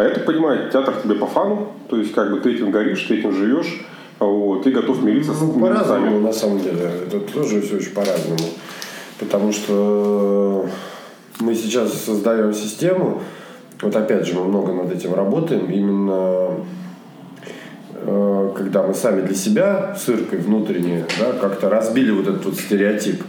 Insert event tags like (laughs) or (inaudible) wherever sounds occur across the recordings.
А я так понимаю, театр тебе по фану, то есть как бы ты этим горишь, ты этим живешь, вот, ты готов мириться ну, с по-разному, на самом деле. Это тоже все очень по-разному. Потому что мы сейчас создаем систему, вот опять же, мы много над этим работаем, именно э, когда мы сами для себя с Иркой внутренне да, как-то разбили вот этот вот стереотип,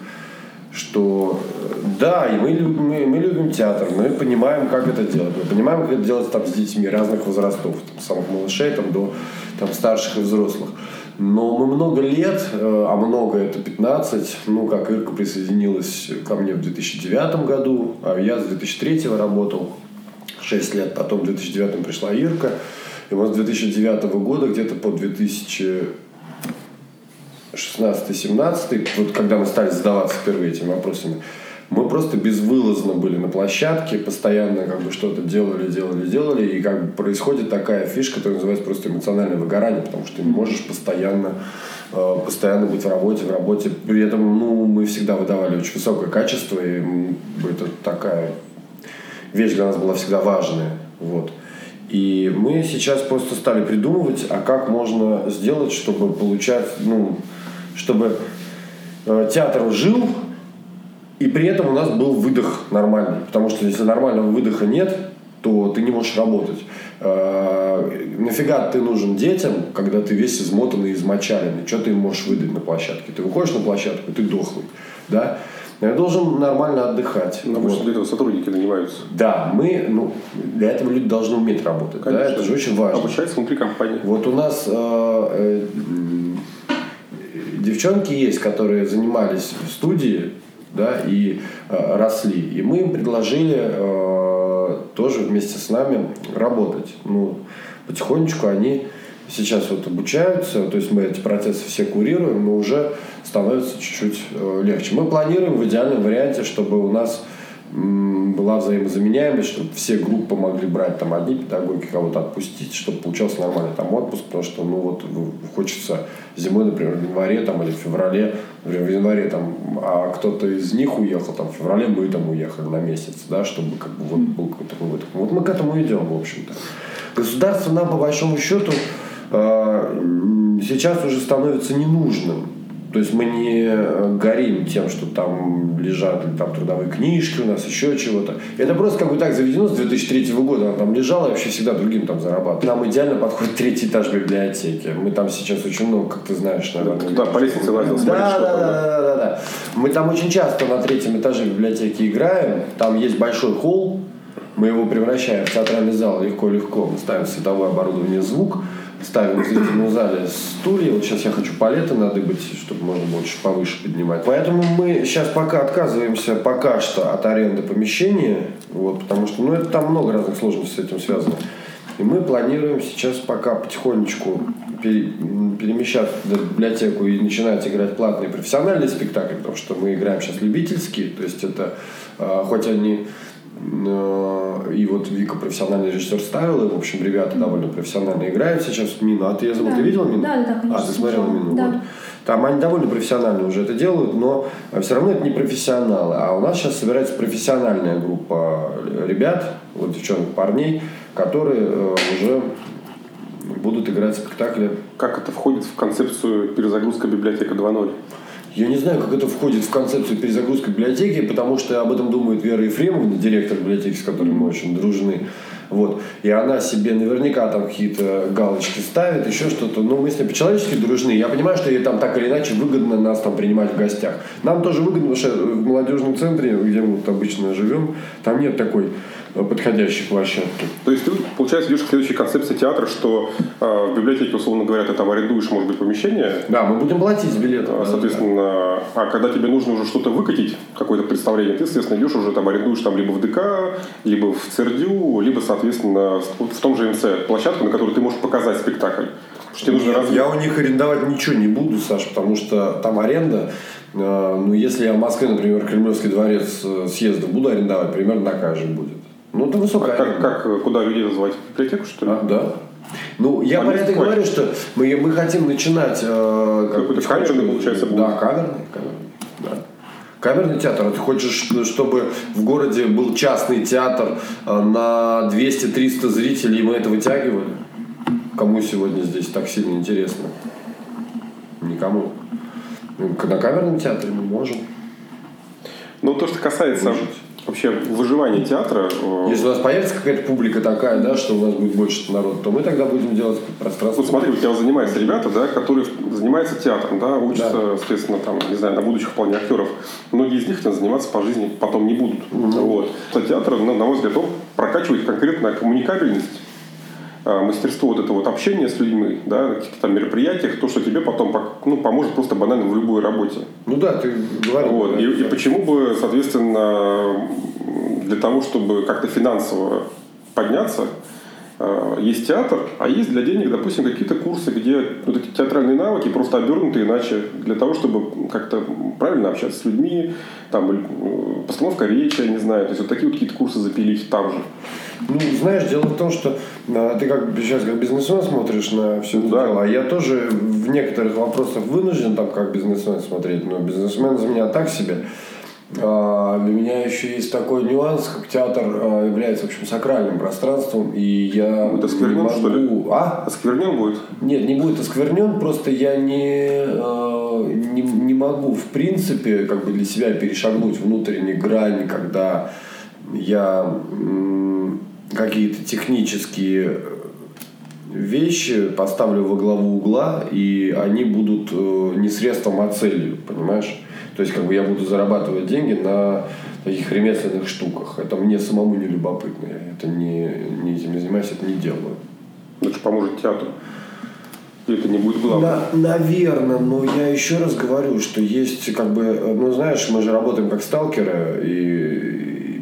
что э, да, и мы, мы, мы любим театр, мы понимаем, как это делать, мы понимаем, как это делать там, с детьми разных возрастов, там, самых малышей там, до там, старших и взрослых. Но мы много лет, э, а много это 15, ну, как Ирка присоединилась ко мне в 2009 году, а я с 2003 работал 6 лет, потом в 2009 пришла Ирка, и вот с 2009 года где-то по 2016-17, вот когда мы стали задаваться впервые этими вопросами, мы просто безвылазно были на площадке, постоянно как бы что-то делали, делали, делали, и как бы происходит такая фишка, которая называется просто эмоциональное выгорание, потому что ты не можешь постоянно э, постоянно быть в работе, в работе. При этом, ну, мы всегда выдавали очень высокое качество, и это такая вещь для нас была всегда важная. Вот. И мы сейчас просто стали придумывать, а как можно сделать, чтобы получать, ну, чтобы э, театр жил, и при этом у нас был выдох нормальный. Потому что если нормального выдоха нет, то ты не можешь работать. Э, нафига ты нужен детям, когда ты весь измотанный, измочаленный? Что ты им можешь выдать на площадке? Ты выходишь на площадку, ты дохлый. Да? Я должен нормально отдыхать. Ну, вот. для этого сотрудники нанимаются. Да, мы, ну, для этого люди должны уметь работать. Конечно. Да, это же очень важно. Обучаются внутри компании. Вот у нас э, э, девчонки есть, которые занимались в студии, да, и э, росли. И мы им предложили э, тоже вместе с нами работать. Ну, потихонечку они сейчас вот обучаются, то есть мы эти процессы все курируем, но уже становится чуть-чуть э, легче. Мы планируем в идеальном варианте, чтобы у нас была взаимозаменяемость, чтобы все группы могли брать там одни педагоги, кого-то отпустить, чтобы получался нормальный там отпуск, потому что ну вот хочется зимой, например, в январе там или в феврале, например, в январе там, а кто-то из них уехал, там в феврале мы там уехали на месяц, да, чтобы как бы вот был какой-то вот. Вот мы к этому идем, в общем-то. Государство нам по большому счету э, сейчас уже становится ненужным то есть мы не э, горим тем, что там лежат там, трудовые книжки у нас, еще чего-то. Это просто как бы так заведено с 2003 года. Она там лежала и вообще всегда другим там зарабатывала. Нам идеально подходит третий этаж библиотеки. Мы там сейчас очень много, как ты знаешь, наверное. Да, по лестнице лазил, да, да, да, да, да, да. Мы там очень часто на третьем этаже библиотеки играем. Там есть большой холл. Мы его превращаем в театральный зал легко-легко. Мы ставим световое оборудование, звук ставим в зрительном зале стулья. Вот сейчас я хочу палеты надыбать, чтобы можно чуть повыше поднимать. Поэтому мы сейчас пока отказываемся пока что от аренды помещения, вот, потому что ну, это там много разных сложностей с этим связано. И мы планируем сейчас пока потихонечку пере, перемещать в библиотеку и начинать играть платные профессиональные спектакли, потому что мы играем сейчас любительские, то есть это, э, хоть они и вот Вика профессиональный режиссер ставила, в общем, ребята довольно профессионально играют сейчас. Мину, а ты я забыл, да. ты видела Мину? Да, да, конечно. А, ты смотрела Мину? Да. Вот. Там они довольно профессионально уже это делают, но все равно это не профессионалы. А у нас сейчас собирается профессиональная группа ребят, вот девчонок, парней, которые э, уже будут играть спектакли. Как это входит в концепцию перезагрузка библиотека 2.0? Я не знаю, как это входит в концепцию перезагрузки библиотеки, потому что об этом думает Вера Ефремовна, директор библиотеки, с которой мы очень дружны. Вот. И она себе наверняка там какие-то галочки ставит, еще что-то. Но мы с ней по-человечески дружны. Я понимаю, что ей там так или иначе выгодно нас там принимать в гостях. Нам тоже выгодно, потому что в молодежном центре, где мы вот обычно живем, там нет такой подходящей площадки. То есть ты, получается, идешь к следующей концепции театра, что э, в библиотеке, условно говоря, ты там арендуешь, может быть, помещение. Да, мы будем платить билет. А, соответственно, а когда тебе нужно уже что-то выкатить, какое-то представление, ты, соответственно, идешь уже там арендуешь там либо в ДК, либо в ЦРДЮ, либо, соответственно, в том же МЦ площадку, на которой ты можешь показать спектакль. Что нужно Нет, я у них арендовать ничего не буду, Саша, потому что там аренда. Э, ну, если я в Москве, например, Кремлевский дворец э, съездов буду арендовать, примерно такая же будет. Ну, это высокая. А как, как, куда людей называть? Библиотеку, что ли? А, да. Ну, я это говорю, что мы, мы хотим начинать... Э, Какой-то камерный, получается, будет. Да, камерный, камерный, да. Камерный театр. Ты хочешь, чтобы в городе был частный театр э, на 200-300 зрителей, и мы это вытягивали? Кому сегодня здесь так сильно интересно? Никому. На камерном театре мы можем. Ну, то, что касается Выжить. Вообще выживания театра... Э, Если у нас появится какая-то публика такая, да, что у нас будет больше народа, то мы тогда будем делать пространство. Ну, смотри, у тебя занимаются ребята, да, которые занимаются театром, да, учатся, да. соответственно, там, не знаю, на будущих вполне актеров. Многие из них этим заниматься по жизни потом не будут. Угу. Вот. Театр, на мой взгляд, прокачивает конкретно коммуникабельность мастерство вот это вот общения с людьми, да, на каких-то там мероприятиях, то, что тебе потом ну, поможет просто банально в любой работе. Ну да, ты говорил. Вот. Да, и, да. и почему бы, соответственно, для того, чтобы как-то финансово подняться, есть театр, а есть для денег, допустим, какие-то курсы, где вот эти театральные навыки просто обернуты иначе, для того, чтобы как-то правильно общаться с людьми, там, э, постановка речи, я не знаю, то есть вот такие вот какие-то курсы запилить там же. Ну, знаешь, дело в том, что а, ты как сейчас как бизнесмен смотришь на все это да. дело, а я тоже в некоторых вопросах вынужден там как бизнесмен смотреть, но бизнесмен за меня так себе. А, для меня еще есть такой нюанс, как театр а, является, в общем, сакральным пространством, и я будет осквернен, могу... что ли? А? Осквернен будет? Нет, не будет осквернен, просто я не, не, не могу, в принципе, как бы для себя перешагнуть внутренние грани, когда я какие-то технические вещи поставлю во главу угла, и они будут э, не средством, а целью, понимаешь? То есть, как бы я буду зарабатывать деньги на таких ремесленных штуках. Это мне самому не любопытно. Я это не, не этим не занимаюсь, это не делаю. Это же поможет театру. И это не будет главным. На, наверное, но я еще раз говорю, что есть как бы, ну знаешь, мы же работаем как сталкеры, и, и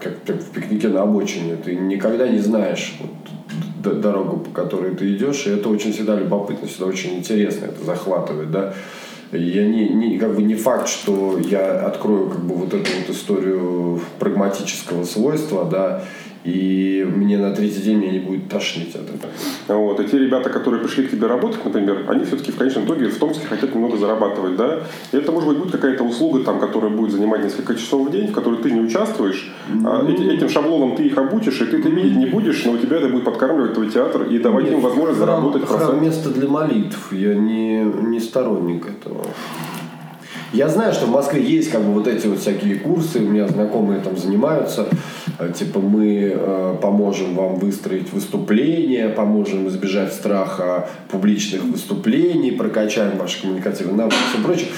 как, как в пикнике на обочине. Ты никогда не знаешь вот, дорогу, по которой ты идешь, и это очень всегда любопытно, всегда очень интересно, это захватывает, да. Я не, не, как бы не факт, что я открою как бы вот эту вот историю прагматического свойства, да, и мне на третий день меня не будет тошнить от этого. Вот. И те ребята, которые пришли к тебе работать, например, они все-таки в конечном итоге в Томске хотят немного зарабатывать, да? И это, может быть, будет какая-то услуга, там, которая будет занимать несколько часов в день, в которой ты не участвуешь, ну... а этим, этим шаблоном ты их обучишь, и ты это видеть не будешь, но у тебя это будет подкармливать твой театр и давать Нет, им возможность храм, заработать храм место для молитв. Я не, не сторонник этого. Я знаю, что в Москве есть как бы вот эти вот всякие курсы, у меня знакомые там занимаются, э, типа мы э, поможем вам выстроить выступление, поможем избежать страха публичных выступлений, прокачаем ваши коммуникативные навыки и все прочее.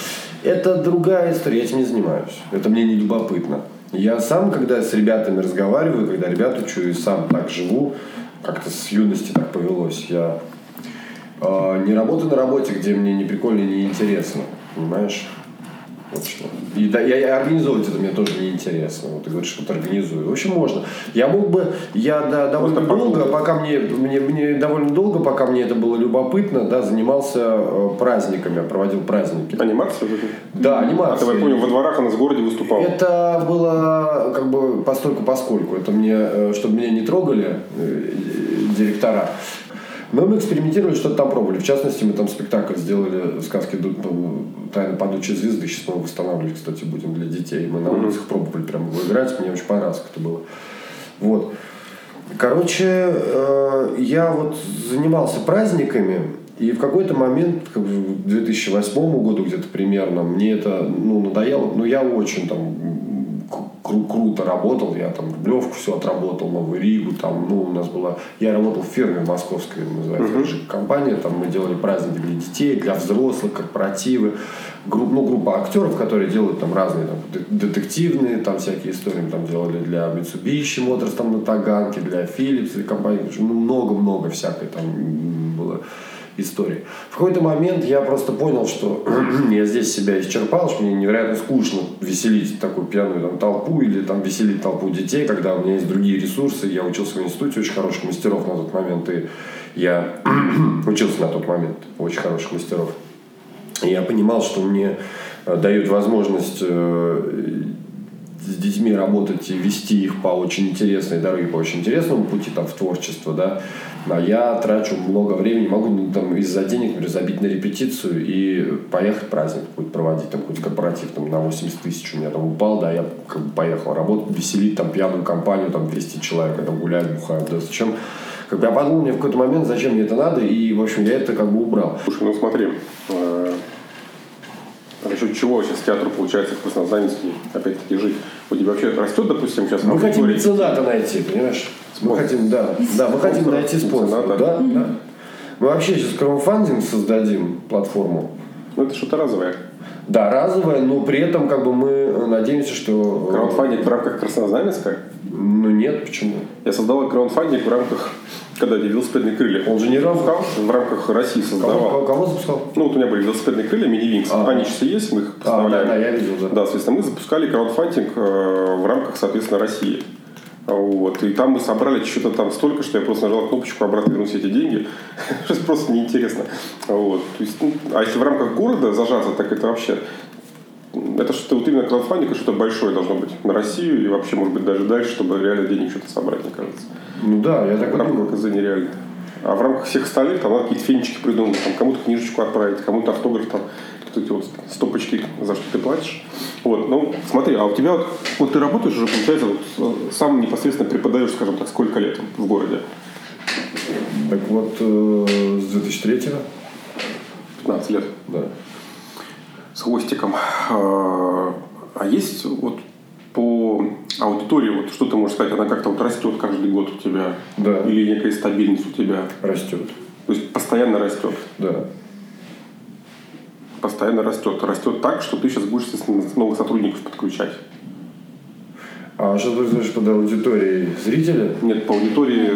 Это другая история, я этим не занимаюсь. Это мне не любопытно. Я сам, когда с ребятами разговариваю, когда ребят учу и сам так живу, как-то с юности так повелось. Я э, не работаю на работе, где мне не прикольно и не интересно. Понимаешь? Вот что. И, да, я, я организовывать это мне тоже не интересно. Вот ты говоришь, что ты организую. В общем, можно. Я мог бы, я да, довольно Просто долго, пока мне, мне, мне довольно долго, пока мне это было любопытно, да, занимался э, праздниками, проводил праздники. Анимация? Да, анимация. А ты, я помню, во дворах у нас в городе выступал. Это было как бы постольку поскольку. Это мне, э, чтобы меня не трогали э, директора. Но мы экспериментировали, что-то там пробовали. В частности, мы там спектакль сделали сказки «Тайна падучей звезды». Сейчас мы восстанавливать, кстати, будем для детей. Мы на улицах пробовали прямо его играть. Мне очень понравилось, как это было. Вот. Короче, э, я вот занимался праздниками, и в какой-то момент, как к 2008 году где-то примерно, мне это ну, надоело. Но я очень там кру- круто работал, я там Рублевку все отработал, Новую Ригу, там, ну, у нас была, я работал в фирме московской, называется, uh-huh. компания, там мы делали праздники для детей, для взрослых, корпоративы, групп, ну, группа актеров, которые делают там разные там, детективные, там всякие истории, мы там делали для Mitsubishi Motors, там на Таганке, для Philips, компании, ну, много-много всякой там было истории. В какой-то момент я просто понял, что (clears throat) я здесь себя исчерпал, что мне невероятно скучно веселить такую пьяную там, толпу или там веселить толпу детей, когда у меня есть другие ресурсы. Я учился в институте очень хороших мастеров на тот момент, и я (clears throat) учился на тот момент очень хороших мастеров. И я понимал, что мне э, дают возможность э, с детьми работать и вести их по очень интересной дороге, по очень интересному пути там, в творчество, да, а я трачу много времени, могу ну, там, из-за денег, например, забить на репетицию и поехать праздник какой-то проводить, там какой-то корпоратив там, на 80 тысяч у меня там упал, да, я как бы поехал работать, веселить там пьяную компанию, там 200 человек, там гуляют, бухают, да, зачем? Как бы я подумал мне в какой-то момент, зачем мне это надо, и, в общем, я это как бы убрал. Слушай, ну смотри, э, за счет чего сейчас театру получается в Краснознаменске опять-таки жить? У тебя вообще растет, допустим, сейчас... Мы хотим мецената найти, понимаешь? Мы хотим, да, да, мы хотим найти спонсора. Да, да. Мы вообще сейчас краудфандинг создадим, платформу. Ну, это что-то разовое. Да, разовое, но при этом как бы мы надеемся, что... Э, краудфандинг в рамках Краснознаменска? Ну нет, почему? Я создал краудфандинг в рамках когда эти велосипедные крылья. Он же не запускал, в рамках России создавал. Кого, кого запускал? Ну, вот у меня были велосипедные крылья, мини-винкс. А, Они сейчас есть, мы их поставляем. А, да, да, я видел, да. Да, соответственно, мы запускали краудфандинг э, в рамках, соответственно, России. Вот. И там мы собрали что-то там столько, что я просто нажал кнопочку обратно вернуть эти деньги. (laughs) просто неинтересно. Вот. То есть, ну, а если в рамках города зажаться, так это вообще это что-то вот именно краудфандинг, что-то большое должно быть на Россию и вообще, может быть, даже дальше, чтобы реально денег что-то собрать, мне кажется. Ну да, я так В рамках КЗ нереально. А в рамках всех остальных там надо какие-то фенечки придумать, там, кому-то книжечку отправить, кому-то автограф, там, вот эти вот стопочки, за что ты платишь. Вот, ну, смотри, а у тебя вот, вот ты работаешь уже, получается, вот, сам непосредственно преподаешь, скажем так, сколько лет в городе? Так вот, э, с 2003-го. 15 лет? Да с хвостиком. А, а есть вот по аудитории, вот что ты можешь сказать, она как-то вот растет каждый год у тебя? Да. Или некая стабильность у тебя? Растет. То есть постоянно растет? Да. Постоянно растет. Растет так, что ты сейчас будешь, новых сотрудников подключать. А что ты знаешь под аудиторией? Зрители? Нет, по аудитории,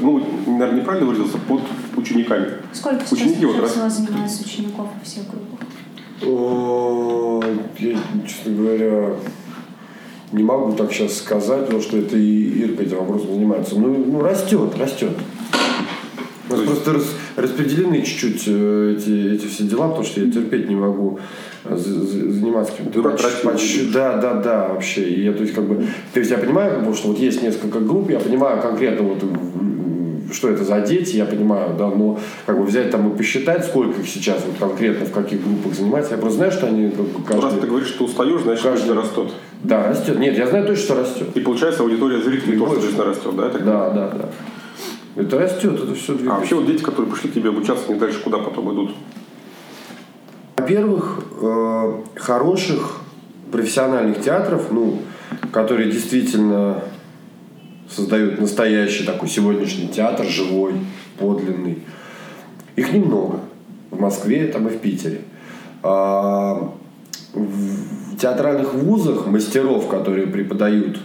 ну, наверное, неправильно выразился, под учениками. Сколько Ученики сейчас вот всего занимается учеников во всех группах? Я, честно говоря, не могу так сейчас сказать, потому что это и Ирка этим вопросом занимается. Ну, ну растет, растет. У нас просто рас, распределены чуть-чуть э, эти, эти все дела, потому что я терпеть не могу э, заниматься каким-то почти, да, да, да, вообще. И я, то есть, как бы, то есть я понимаю, потому что вот есть несколько групп, я понимаю конкретно вот что это за дети, я понимаю, да, но как бы взять там и посчитать, сколько их сейчас вот конкретно в каких группах занимается, я просто знаю, что они как бы каждый... Раз ты говоришь, что устаешь, значит, каждый... растет. Да, растет. Нет, я знаю точно, что растет. И получается аудитория зрителей тоже, соответственно, растет, да? Так да, да, да. Это растет, это все двигается. А вообще вот дети, которые пришли к тебе обучаться, они дальше куда потом идут? Во-первых, э, хороших профессиональных театров, ну, которые действительно создают настоящий такой сегодняшний театр, живой, подлинный. Их немного. В Москве, там и в Питере. А в театральных вузах мастеров, которые преподают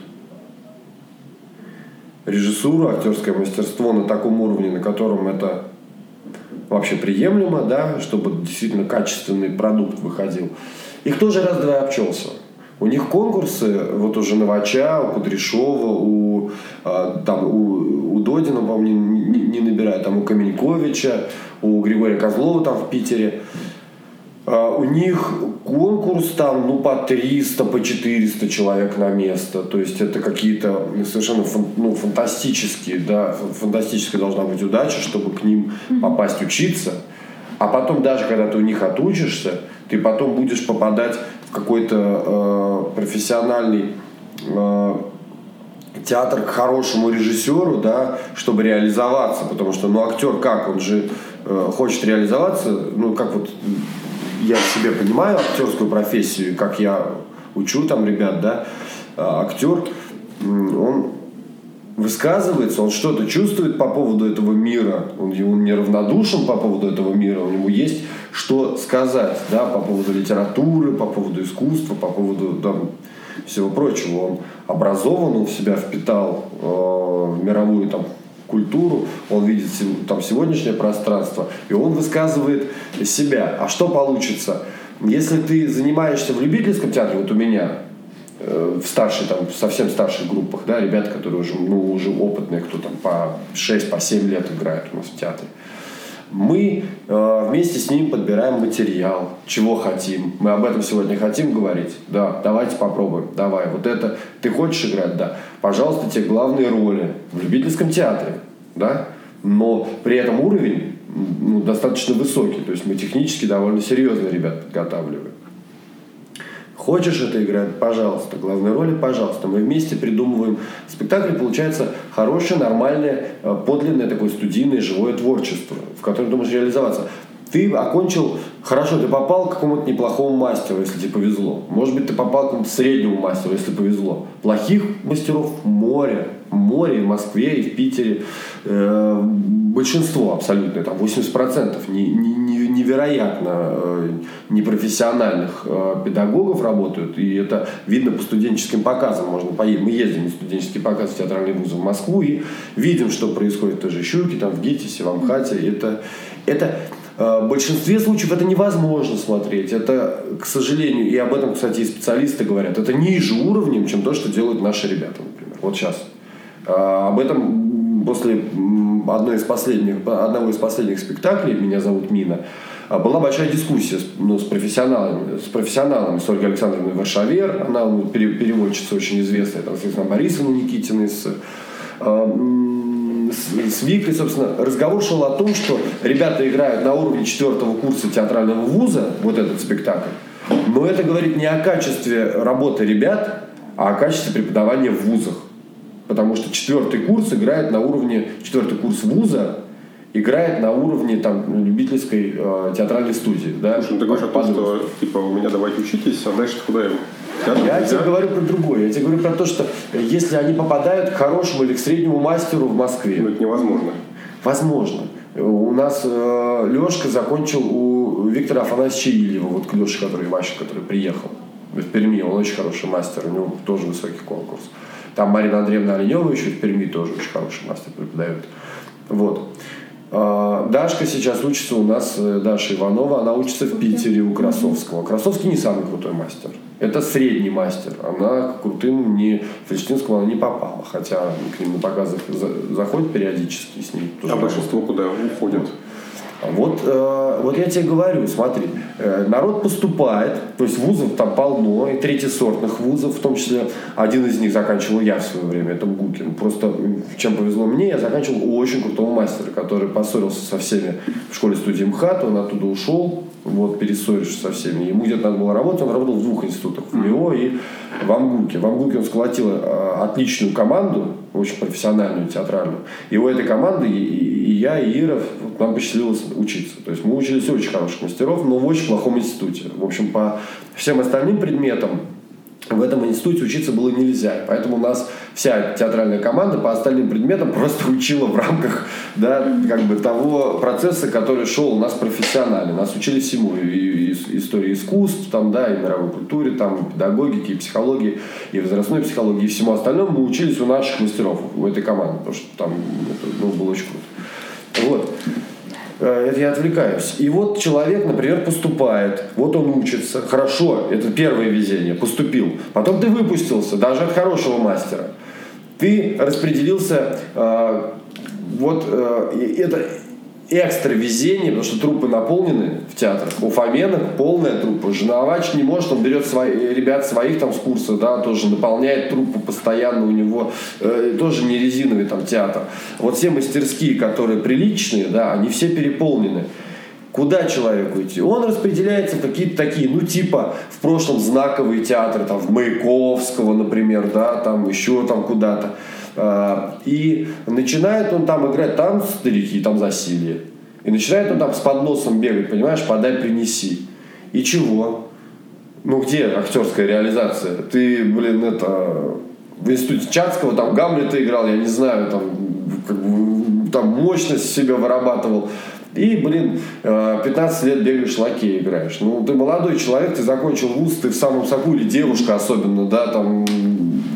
режиссуру, актерское мастерство на таком уровне, на котором это вообще приемлемо, да, чтобы действительно качественный продукт выходил. Их тоже раз-два обчелся. У них конкурсы, вот у Женовача, у Кудряшова, у, а, там, у, у Додина, по-моему, не, не, набирают, там у Каменьковича, у Григория Козлова там в Питере. А, у них конкурс там, ну, по 300, по 400 человек на место. То есть это какие-то совершенно фан, ну, фантастические, да, фантастическая должна быть удача, чтобы к ним попасть учиться. А потом даже, когда ты у них отучишься, ты потом будешь попадать какой-то э, профессиональный э, театр к хорошему режиссеру, да, чтобы реализоваться, потому что, ну, актер как, он же э, хочет реализоваться, ну, как вот я себе понимаю актерскую профессию, как я учу там ребят, да, э, актер, он высказывается, он что-то чувствует по поводу этого мира, он, он неравнодушен по поводу этого мира, у него есть что сказать да, по поводу литературы, по поводу искусства, по поводу да, всего прочего. Он образован, он в себя впитал э, мировую там, культуру, он видит там сегодняшнее пространство, и он высказывает себя. А что получится? Если ты занимаешься в любительском театре, вот у меня, в старшей, там, совсем старших группах, да, ребята, которые уже, ну, уже опытные, кто там по 6-7 по лет играют у нас в театре, Мы э, вместе с ним подбираем материал, чего хотим. Мы об этом сегодня хотим говорить. Да, давайте попробуем. Давай, вот это ты хочешь играть, да. Пожалуйста, те главные роли в любительском театре, да. Но при этом уровень ну, достаточно высокий. То есть мы технически довольно серьезно ребят подготавливаем. Хочешь это играть? Пожалуйста. Главные роли? Пожалуйста. Мы вместе придумываем спектакль. Получается хорошее, нормальное, э, подлинное такое студийное, живое творчество, в котором ты можешь реализоваться. Ты окончил, хорошо, ты попал к какому-то неплохому мастеру, если тебе повезло. Может быть, ты попал к какому-то среднему мастеру, если повезло. Плохих мастеров море. Море в Москве, и в Питере. Э, большинство абсолютно, там 80%. Не, не, невероятно э, непрофессиональных э, педагогов работают, и это видно по студенческим показам. Можно поедем. Мы ездим на студенческий показ в театральный вуз в Москву и видим, что происходит в той же Щуке, там, в ГИТИСе, в Амхате. Это, это в большинстве случаев это невозможно смотреть. Это, к сожалению, и об этом, кстати, и специалисты говорят, это ниже уровнем, чем то, что делают наши ребята, например. Вот сейчас. Об этом после одной из последних, одного из последних спектаклей «Меня зовут Мина» А была большая дискуссия ну, с профессионалами, с профессионалами, с Ольгой Александровной Варшавер, она ну, переводчица очень известная, там, Светлана Борисовна Никитина с, э, с, с Викой, собственно, разговор шел о том, что ребята играют на уровне четвертого курса театрального вуза, вот этот спектакль, но это говорит не о качестве работы ребят, а о качестве преподавания в вузах. Потому что четвертый курс играет на уровне, четвертый курс вуза играет на уровне там, любительской э, театральной студии. Да? Слушай, ну ты говоришь о том, что типа у меня давайте учитесь, а дальше куда им? Театр, я тебе говорю про другое. Я тебе говорю про то, что если они попадают к хорошему или к среднему мастеру в Москве. Ну это невозможно. Возможно. У нас э, Лешка закончил у Виктора Афанасьевича Ильева, вот к Леше, который Иващик, который приехал в Перми. Он очень хороший мастер, у него тоже высокий конкурс. Там Марина Андреевна Оленева еще в Перми тоже очень хороший мастер преподает. Вот. А, Дашка сейчас учится у нас, э, Даша Иванова, она учится в Питере у Красовского. Красовский не самый крутой мастер. Это средний мастер. Она к крутым не Фельштинскому она не попала. Хотя к ним на показы заходит периодически с ней. А большинство куда уходят? Вот, э, вот я тебе говорю, смотри, э, народ поступает, то есть вузов там полно, и третьесортных вузов, в том числе один из них заканчивал я в свое время, это Гукин. Просто чем повезло мне, я заканчивал у очень крутого мастера, который поссорился со всеми в школе студии МХАТ, он оттуда ушел, вот, перессорившись со всеми. Ему где-то надо было работать, он работал в двух институтах, в МИО и в Амгуке. В Амгуке он сколотил э, отличную команду, очень профессиональную, театральную. И у этой команды и, и я, и Ира, вот, нам посчастливилось учиться. То есть мы учились у очень хороших мастеров, но в очень плохом институте. В общем, по всем остальным предметам в этом институте учиться было нельзя. Поэтому нас вся театральная команда по остальным предметам просто учила в рамках да, как бы того процесса, который шел у нас профессионально. Нас учили всему. И, и, и истории искусств, там, да, и мировой культуре, там, и педагогики, и психологии, и возрастной психологии, и всему остальному мы учились у наших мастеров, у этой команды. Потому что там это, ну, было очень круто. Вот. Э, это я отвлекаюсь. И вот человек, например, поступает, вот он учится, хорошо, это первое везение, поступил. Потом ты выпустился, даже от хорошего мастера. Ты распределился, э, вот э, это экстра везение, потому что трупы наполнены в театрах. У Фоменок полная труппа. Женовач не может, он берет свои, ребят своих там с курса, да, тоже наполняет труппу постоянно у него, э, тоже не резиновый там театр. Вот все мастерские, которые приличные, да, они все переполнены. Куда человеку идти? Он распределяется в какие-то такие, ну, типа, в прошлом знаковые театры, там, в Маяковского, например, да, там, еще там куда-то. А, и начинает он там играть там старики, там засилие. И начинает он там с подносом бегать, понимаешь, подай, принеси. И чего? Ну где актерская реализация? Ты, блин, это в институте Чацкого там Гамлета играл, я не знаю, там, как бы, там мощность себя вырабатывал. И, блин, 15 лет бегаешь лакея играешь. Ну, ты молодой человек, ты закончил вуз, ты в самом соку, или девушка особенно, да, там,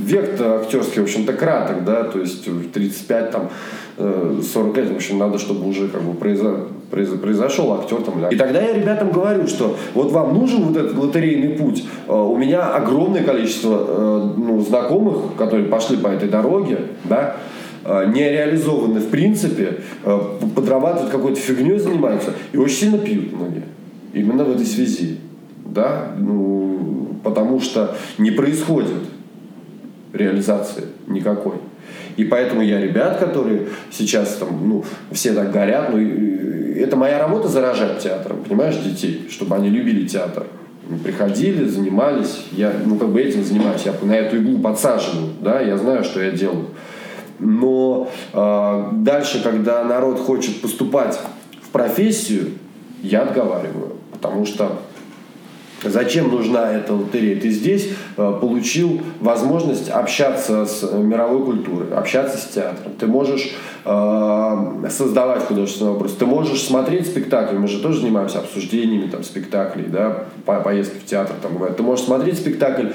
век-то актерский, в общем-то, краток, да, то есть 35, там, 40 лет, в общем, надо, чтобы уже как бы произо, произо, произошел актер там. И тогда я ребятам говорю, что вот вам нужен вот этот лотерейный путь. Э, у меня огромное количество э, ну, знакомых, которые пошли по этой дороге, да, э, не реализованы в принципе, э, подрабатывают какой-то фигней занимаются и очень сильно пьют многие. Именно в этой связи. Да? Ну, потому что не происходит реализации никакой. И поэтому я ребят, которые сейчас там, ну, все так горят, ну, это моя работа заражать театром, понимаешь, детей, чтобы они любили театр. Приходили, занимались, я, ну, как бы этим занимаюсь, я на эту иглу подсаживаю, да, я знаю, что я делаю. Но э, дальше, когда народ хочет поступать в профессию, я отговариваю, потому что Зачем нужна эта лотерея? Ты здесь э, получил возможность общаться с мировой культурой, общаться с театром. Ты можешь э, создавать художественный образ. Ты можешь смотреть спектакли. Мы же тоже занимаемся обсуждениями там, спектаклей, да, по поездки в театр там бывает. Ты можешь смотреть спектакль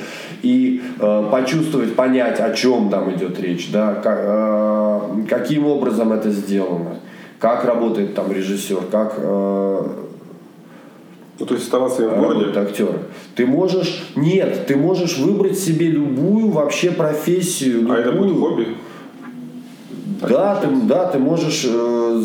и э, почувствовать, понять, о чем там идет речь, да, как, э, каким образом это сделано, как работает там режиссер, как э, ну, то есть оставаться в городе? актера. Ты можешь... Нет, ты можешь выбрать себе любую вообще профессию. Любую. А это будет хобби? Да, ты, да, ты можешь э,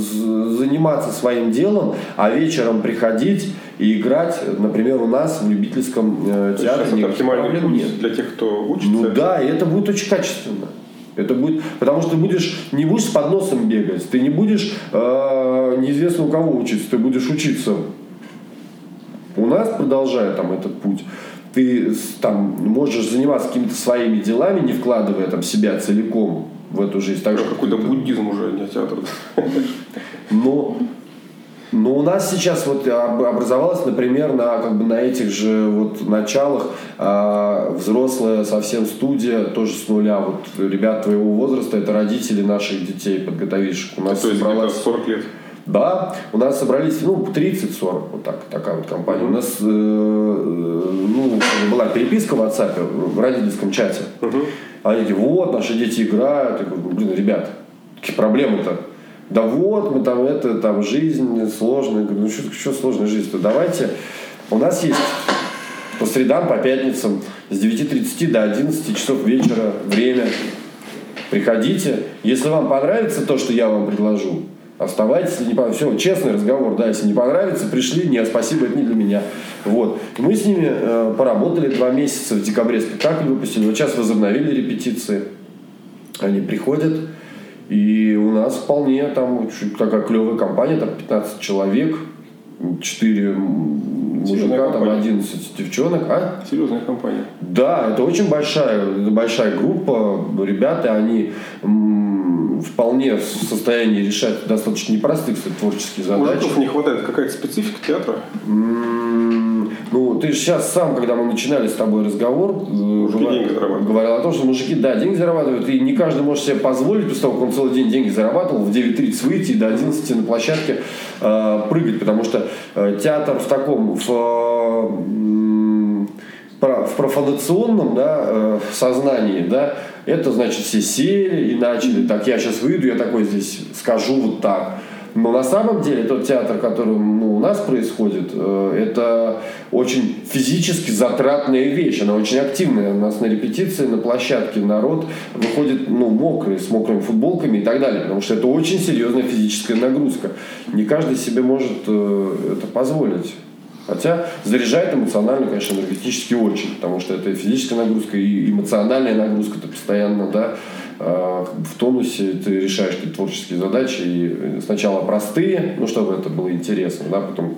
заниматься своим делом, а вечером приходить и играть, например, у нас в любительском э, театре. Сейчас это оптимальный путь нет. для тех, кто учится? Ну да, и это будет очень качественно. Это будет, потому что ты будешь, не будешь с подносом бегать, ты не будешь э, неизвестно у кого учиться, ты будешь учиться у нас, продолжая там этот путь, ты там можешь заниматься какими-то своими делами, не вкладывая там себя целиком в эту жизнь. Так же, какой-то буддизм уже, не театр. Но, но у нас сейчас вот образовалось, например, на, как бы на этих же вот началах а, взрослая совсем студия, тоже с нуля. Вот ребят твоего возраста, это родители наших детей подготовивших. У нас То есть собралась... 40 лет? Да, у нас собрались, ну, 30-40, вот так, такая вот компания. У нас, э, ну, была переписка в WhatsApp, в родительском чате. Uh-huh. Они такие, вот, наши дети играют. Я говорю, блин, ребят, какие проблемы-то? Да вот, мы там, это, там, жизнь сложная. Я говорю, ну, что, что сложная жизнь-то? Давайте, у нас есть по средам, по пятницам с 9.30 до 11 часов вечера время. Приходите. Если вам понравится то, что я вам предложу, Оставайтесь, если не понравится. Все, честный разговор, да, если не понравится, пришли, нет, спасибо, это не для меня. Вот. Мы с ними э, поработали два месяца, в декабре спектакль выпустили, вот сейчас возобновили репетиции. Они приходят, и у нас вполне там такая клевая компания, там 15 человек, 4 мужика, там 11 девчонок. А? Серьезная компания. Да, это очень большая, большая группа. Ребята, они вполне в состоянии решать достаточно непростые, кстати, творческие задачи. Мужиков не хватает. Какая-то специфика театра? Ну, ты же сейчас сам, когда мы начинали с тобой разговор, говорил, говорил о том, что мужики, да, деньги зарабатывают, и не каждый может себе позволить, после того, как он целый день деньги зарабатывал, в 9.30 выйти и до 11 на площадке э, прыгать, потому что э, театр в таком, в, э, в профанационном да, э, сознании, да, это значит все сели и начали, так я сейчас выйду, я такой здесь скажу вот так. Но на самом деле тот театр, который ну, у нас происходит, э, это очень физически затратная вещь. Она очень активная. У нас на репетиции, на площадке народ выходит ну, мокрый, с мокрыми футболками и так далее. Потому что это очень серьезная физическая нагрузка. Не каждый себе может э, это позволить. Хотя заряжает эмоционально, конечно, энергетически очень, потому что это физическая нагрузка и эмоциональная нагрузка, ты постоянно, да, в тонусе, ты решаешь какие-то творческие задачи, и сначала простые, ну, чтобы это было интересно, да, потом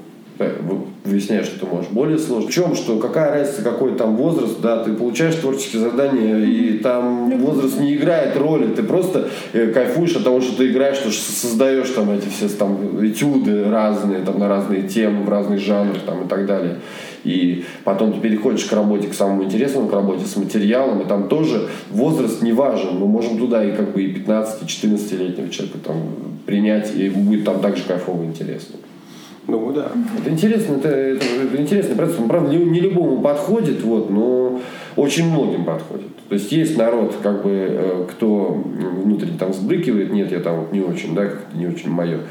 выясняешь, что ты можешь более сложно. В чем, что какая разница, какой там возраст, да, ты получаешь творческие задания, и там возраст не играет роли, ты просто э, кайфуешь от того, что ты играешь, что создаешь там эти все там этюды разные, там на разные темы, в разных жанрах там и так далее. И потом ты переходишь к работе, к самому интересному, к работе с материалом, и там тоже возраст не важен. Мы можем туда и как бы и 15, и 14-летнего человека там принять, и будет там также кайфово и интересно. Ну да. Это интересно, это, это, это интересный процесс. Он, правда, не, не любому подходит, вот, но очень многим подходит. То есть есть народ, как бы, э, кто внутренне там сбрыкивает, нет, я там вот не очень, да, как-то не очень мое.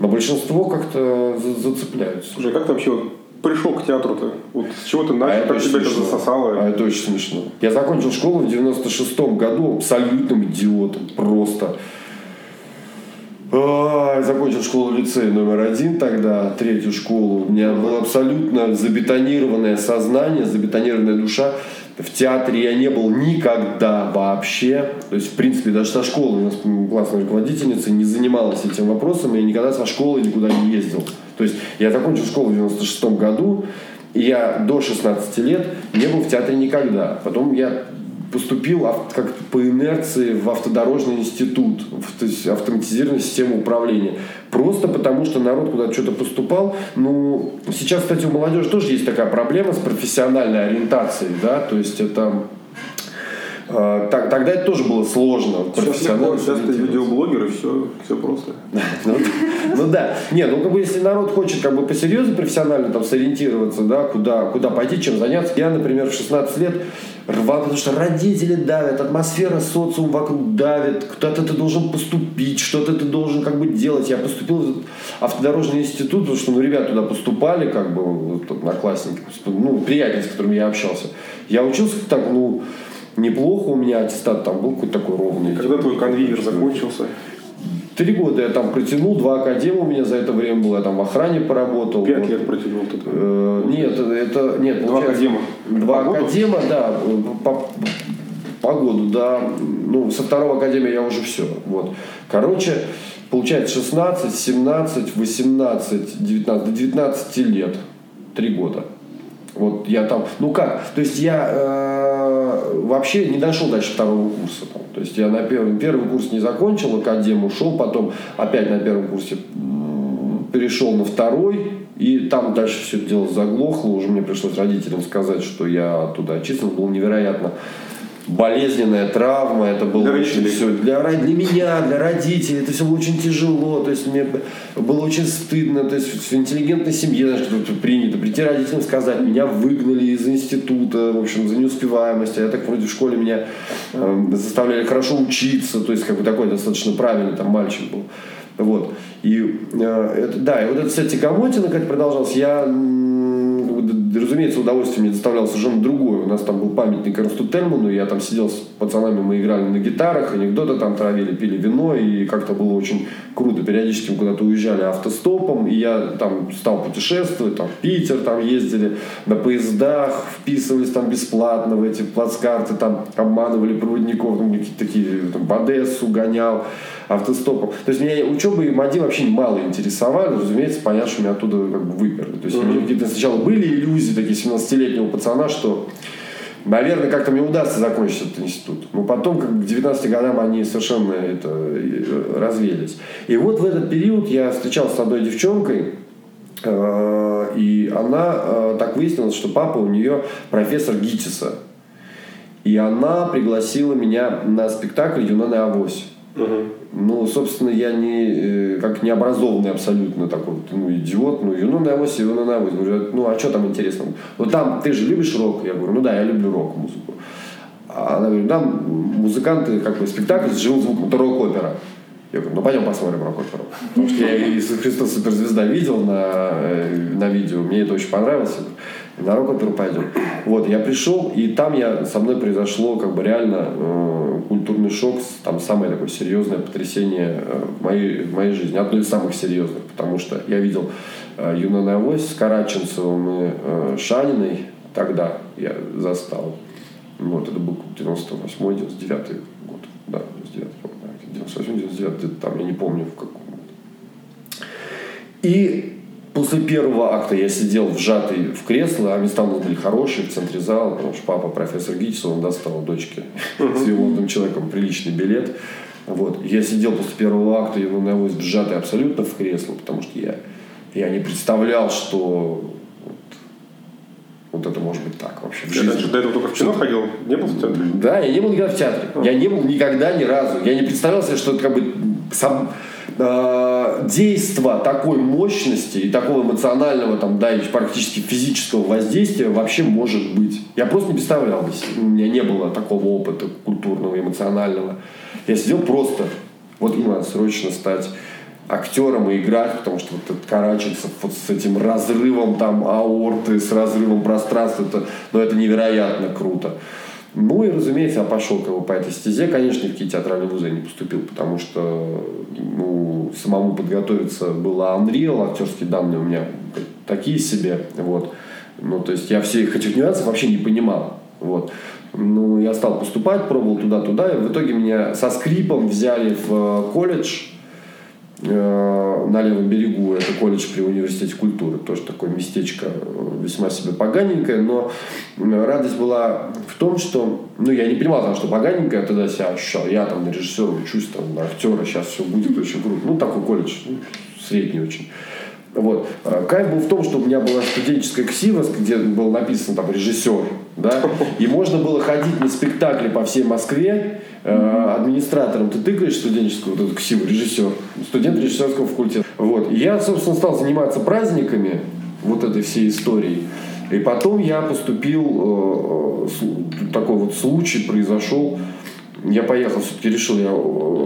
Но большинство как-то зацепляются. Слушай, а как ты вообще вот пришел к театру-то? Вот с чего ты начал, а как тебя это засосало? А это очень смешно. Я закончил школу в 96-м году абсолютным идиотом, просто. А, Закончил школу лицей номер один тогда, третью школу. У меня было абсолютно забетонированное сознание, забетонированная душа. В театре я не был никогда вообще. То есть, в принципе, даже со школы у нас классная руководительница не занималась этим вопросом. Я никогда со школы никуда не ездил. То есть, я закончил школу в 96 году. И я до 16 лет не был в театре никогда. Потом я поступил как по инерции в автодорожный институт, в, то есть автоматизированную систему управления. Просто потому, что народ куда-то что-то поступал. Ну, сейчас, кстати, у молодежи тоже есть такая проблема с профессиональной ориентацией, да, то есть это так, тогда это тоже было сложно. Сейчас, легко, сейчас ты видеоблогер, и все, все просто. (laughs) ну, ну да. Не, ну как бы если народ хочет как бы посерьезно профессионально там сориентироваться, да, куда, куда пойти, чем заняться. Я, например, в 16 лет рвал, потому что родители давят, атмосфера социум вокруг давит, куда-то ты должен поступить, что-то ты должен как бы делать. Я поступил в автодорожный институт, потому что ну, ребята туда поступали, как бы, вот, одноклассники, ну, приятели, с которыми я общался. Я учился так, ну, неплохо у меня аттестат там был какой-то такой ровный. Когда твой конвейер закончился? Три года я там протянул, два академа у меня за это время было, я там в охране поработал. Пять вот. лет протянул тут? Э, нет, это, нет. Два академа? Два по академа, году? да, по, по году, да. Ну, со второго академия я уже все. Вот. Короче, получается 16, 17, 18, 19, до 19 лет. Три года. Вот я там, ну как, то есть я э, вообще не дошел дальше второго курса. Там. То есть я на первый, первый курс не закончил, академ ушел, потом опять на первом курсе перешел на второй, и там дальше все это дело заглохло, уже мне пришлось родителям сказать, что я оттуда отчислен, было невероятно болезненная травма, это было для очень все для, для меня, для родителей, это все было очень тяжело, то есть мне было очень стыдно, то есть в интеллигентной семье, знаешь, что принято прийти родителям сказать, меня выгнали из института, в общем, за неуспеваемость, а я так вроде в школе меня э, заставляли хорошо учиться, то есть как бы такой достаточно правильный там мальчик был. Вот. И э, это, да, и вот эта вся тягомотина, как продолжалась, я разумеется, удовольствие мне доставляло совершенно другое. У нас там был памятник Эрнсту Тельману, я там сидел с пацанами, мы играли на гитарах, анекдоты там травили, пили вино, и как-то было очень круто. Периодически мы куда-то уезжали автостопом, и я там стал путешествовать, там в Питер там ездили на поездах, вписывались там бесплатно в эти плацкарты, там обманывали проводников, там какие-то такие, там, в Одессу гонял автостопом. То есть меня учеба и МАДИ вообще мало интересовали, разумеется, понятно, что меня оттуда как бы выперли. То есть mm-hmm. у меня какие-то сначала были иллюзии такие 17-летнего пацана, что Наверное, как-то мне удастся закончить этот институт. Но потом, как к 19 годам, они совершенно это э, развелись. И вот в этот период я встречался с одной девчонкой, э, и она э, так выяснилось, что папа у нее профессор ГИТИСа. И она пригласила меня на спектакль «Юнона и Авось». Угу. Ну, собственно, я не, как необразованный абсолютно такой ну, идиот, ну, ну, на авось, ну, на авось. Говорю, ну, а что там интересно? Ну, там, ты же любишь рок? Я говорю, ну, да, я люблю рок-музыку. А она говорит, там музыканты, как бы, спектакль с живым звуком, это рок-опера. Я говорю, ну пойдем посмотрим рок-оперу. Потому что я Иисус Христос суперзвезда видел на, на видео, мне это очень понравилось. На рок-оперу пойдем. Вот, я пришел, и там я, со мной произошло как бы реально э, культурный шок, там самое такое серьезное потрясение э, в, моей, в моей жизни, одно из самых серьезных, потому что я видел э, Юнона Авось с Караченцевым и э, Шаниной, тогда я застал. Вот, это был 98-99 год, да, 99 98-99, где-то там, я не помню в каком. И после первого акта я сидел вжатый в кресло, а места у нас были хорошие в центре зала, потому что папа профессор Гитис, он достал дочке с его человеком приличный билет. Вот. Я сидел после первого акта, я на вжатый абсолютно в кресло, потому что я, я не представлял, что вот это может быть так вообще. В жизни. До этого только в кино ходил? Не был в театре? Да, я не был никогда в театре. Я не был никогда ни разу. Я не представлял себе, что это как бы сам, э, действо такой мощности и такого эмоционального, там, да, и практически физического воздействия вообще может быть. Я просто не представлял. У меня не было такого опыта культурного, эмоционального. Я сидел просто, вот им надо срочно стать актером и играть, потому что вот этот Караченцев вот с этим разрывом там аорты, с разрывом пространства, это, ну, это невероятно круто. Ну и, разумеется, я пошел как бы, по этой стезе. Конечно, в какие театральные вузы я не поступил, потому что ну, самому подготовиться было Unreal, актерские данные у меня такие себе. Вот. Ну, то есть я всех этих нюансов вообще не понимал. Вот. Ну, я стал поступать, пробовал туда-туда, и в итоге меня со скрипом взяли в э, колледж на левом берегу. Это колледж при университете культуры. Тоже такое местечко э, весьма себе поганенькое. Но радость была в том, что... Ну, я не понимал, там, что поганенькое, тогда себя ощущал. Я там на режиссера учусь, там, на актера, сейчас все будет очень круто. Ну, такой колледж, ну, средний очень. Вот. А, кайф был в том, что у меня была студенческая ксива, где был написан там режиссер, да, и можно было ходить на спектакли по всей Москве, э, администратором ты тыкаешь студенческую вот эту ксиву, режиссер, студент режиссерского факультета. Вот. И я, собственно, стал заниматься праздниками вот этой всей истории. И потом я поступил, э, э, такой вот случай произошел, я поехал, все-таки решил я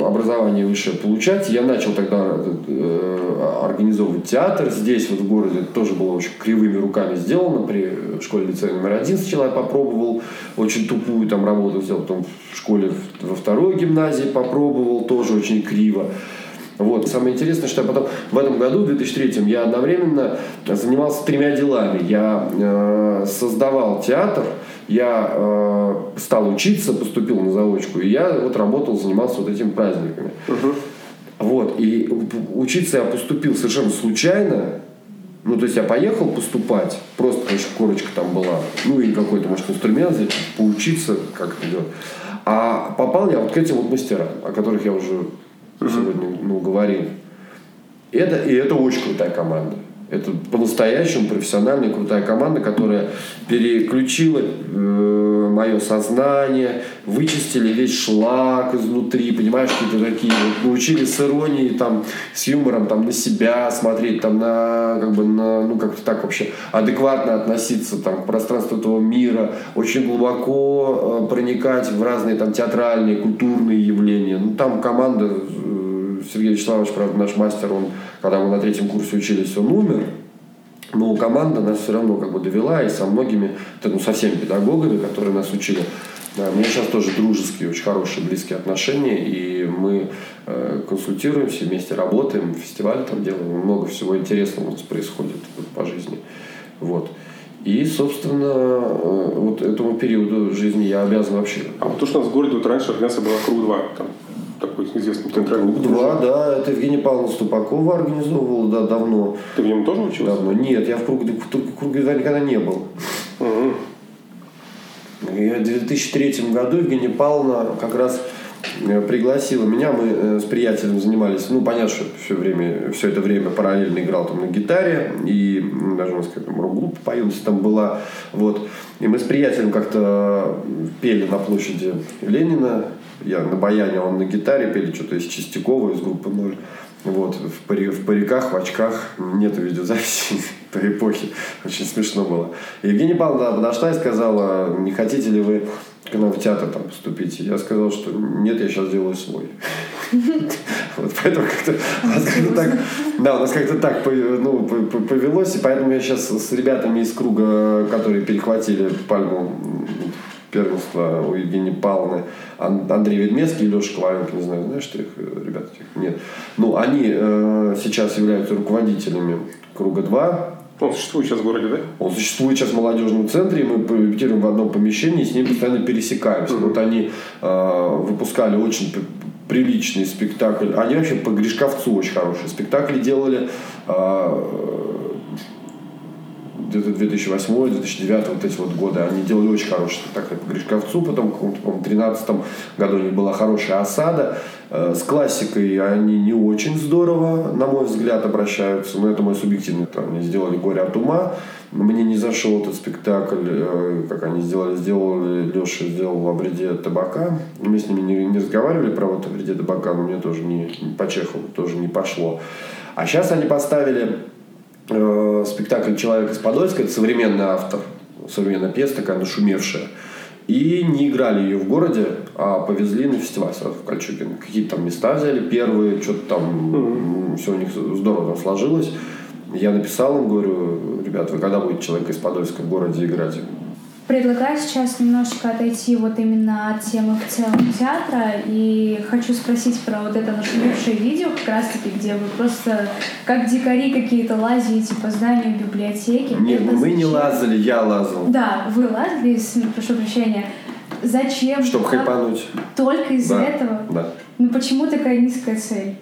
образование высшее получать. Я начал тогда э, организовывать театр здесь, вот в городе. Это тоже было очень кривыми руками сделано. При школе лицея номер один сначала я попробовал очень тупую там работу сделать. Потом в школе во второй гимназии попробовал, тоже очень криво. Вот. Самое интересное, что я потом в этом году, в 2003, я одновременно занимался тремя делами. Я э, создавал театр, я э, стал учиться, поступил на заочку, и я вот работал, занимался вот этими праздниками. Угу. Вот, и учиться я поступил совершенно случайно, ну, то есть я поехал поступать, просто, конечно, корочка там была, ну, и какой-то, может, инструмент взять, поучиться, как это делать. А попал я вот к этим вот мастерам, о которых я уже сегодня ну, говорил. Это, и это очень крутая команда. Это по-настоящему профессиональная крутая команда, которая переключила э, мое сознание, вычистили весь шлак изнутри, понимаешь, какие-то такие, вот, научили с иронией, там, с юмором там, на себя смотреть, там, на, как бы, на, ну, как-то так вообще адекватно относиться там, к пространству этого мира, очень глубоко э, проникать в разные там, театральные, культурные явления. Ну, там команда Сергей Вячеславович, правда, наш мастер, он, когда мы на третьем курсе учились, он умер. Но команда нас все равно как бы довела, и со многими, ну, со всеми педагогами, которые нас учили, да, у меня сейчас тоже дружеские, очень хорошие, близкие отношения, и мы э, консультируемся, вместе работаем, фестиваль там делаем, много всего интересного у нас происходит вот, по жизни. Вот. И, собственно, э, вот этому периоду жизни я обязан вообще. А вот то, что у нас в городе вот раньше организация была круг 2, там такой известный театральный Круг 2, да, это Евгения Павловна Ступакова организовывала, да, давно. Ты в нем тоже учился? Давно. Нет, я в круге, в круге 2 никогда не был. Угу. И в 2003 году Евгения Павловна как раз э, пригласила меня, мы э, с приятелем занимались, ну, понятно, что все, время, все это время параллельно играл там на гитаре, и даже, можно сказать, там рок-группа появилась там была, вот. И мы с приятелем как-то пели на площади Ленина, я на баяне, он на гитаре пели что-то из Чистякова, из группы «Ноль». Вот, в, пари, в париках, в очках, нету видеозаписи (laughs) той эпохи. Очень смешно было. И Евгения Павловна подошла и сказала, не хотите ли вы к нам в театр там поступить? Я сказал, что нет, я сейчас делаю свой. (laughs) Вот поэтому как-то как-то так, да, у нас как-то так ну, повелось, и поэтому я сейчас с ребятами из круга, которые перехватили пальму первенства у Евгении Павловны, Андрей Ведмецкий и Леша Коваленко, не знаю, знаешь ты их, э, ребят этих? Нет. Ну, они э, сейчас являются руководителями Круга 2, он существует сейчас в городе, да? Он существует сейчас в молодежном центре, мы репетируем в одном помещении, с ним постоянно пересекаемся. Mm-hmm. Вот они э, выпускали очень приличный спектакль. Они вообще по Гришковцу очень хорошие спектакли делали. Э, где-то 2008-2009, вот эти вот годы, они делали очень хорошие спектакли по Гришковцу, потом в каком-то 13 году у них была хорошая осада. Э, с классикой они не очень здорово, на мой взгляд, обращаются, но это мой субъективный, там, они сделали «Горе от ума», мне не зашел этот спектакль, э, как они сделали, сделали, Леша сделал о вреде табака. Мы с ними не, не разговаривали про вот о вреде табака, но мне тоже не, по Чехову тоже не пошло. А сейчас они поставили э, спектакль «Человек из Подольска». Это современный автор, современная пьеса такая нашумевшая. И не играли ее в городе, а повезли на фестиваль сразу в Кольчугино. Какие-то там места взяли первые, что-то там, mm-hmm. все у них здорово там сложилось. Я написал им, говорю, ребят, вы когда будете человека из Подольска в городе играть? Предлагаю сейчас немножечко отойти вот именно от темы в целом театра и хочу спросить про вот это нашумевшее видео как раз-таки, где вы просто как дикари какие-то лазите по зданию библиотеки. Нет, мы не зачем? лазали, я лазал. Да, вы лазили, с- прошу прощения. Зачем? Чтобы хайпануть. Только из-за Да, этого? Да. Ну почему такая низкая цель?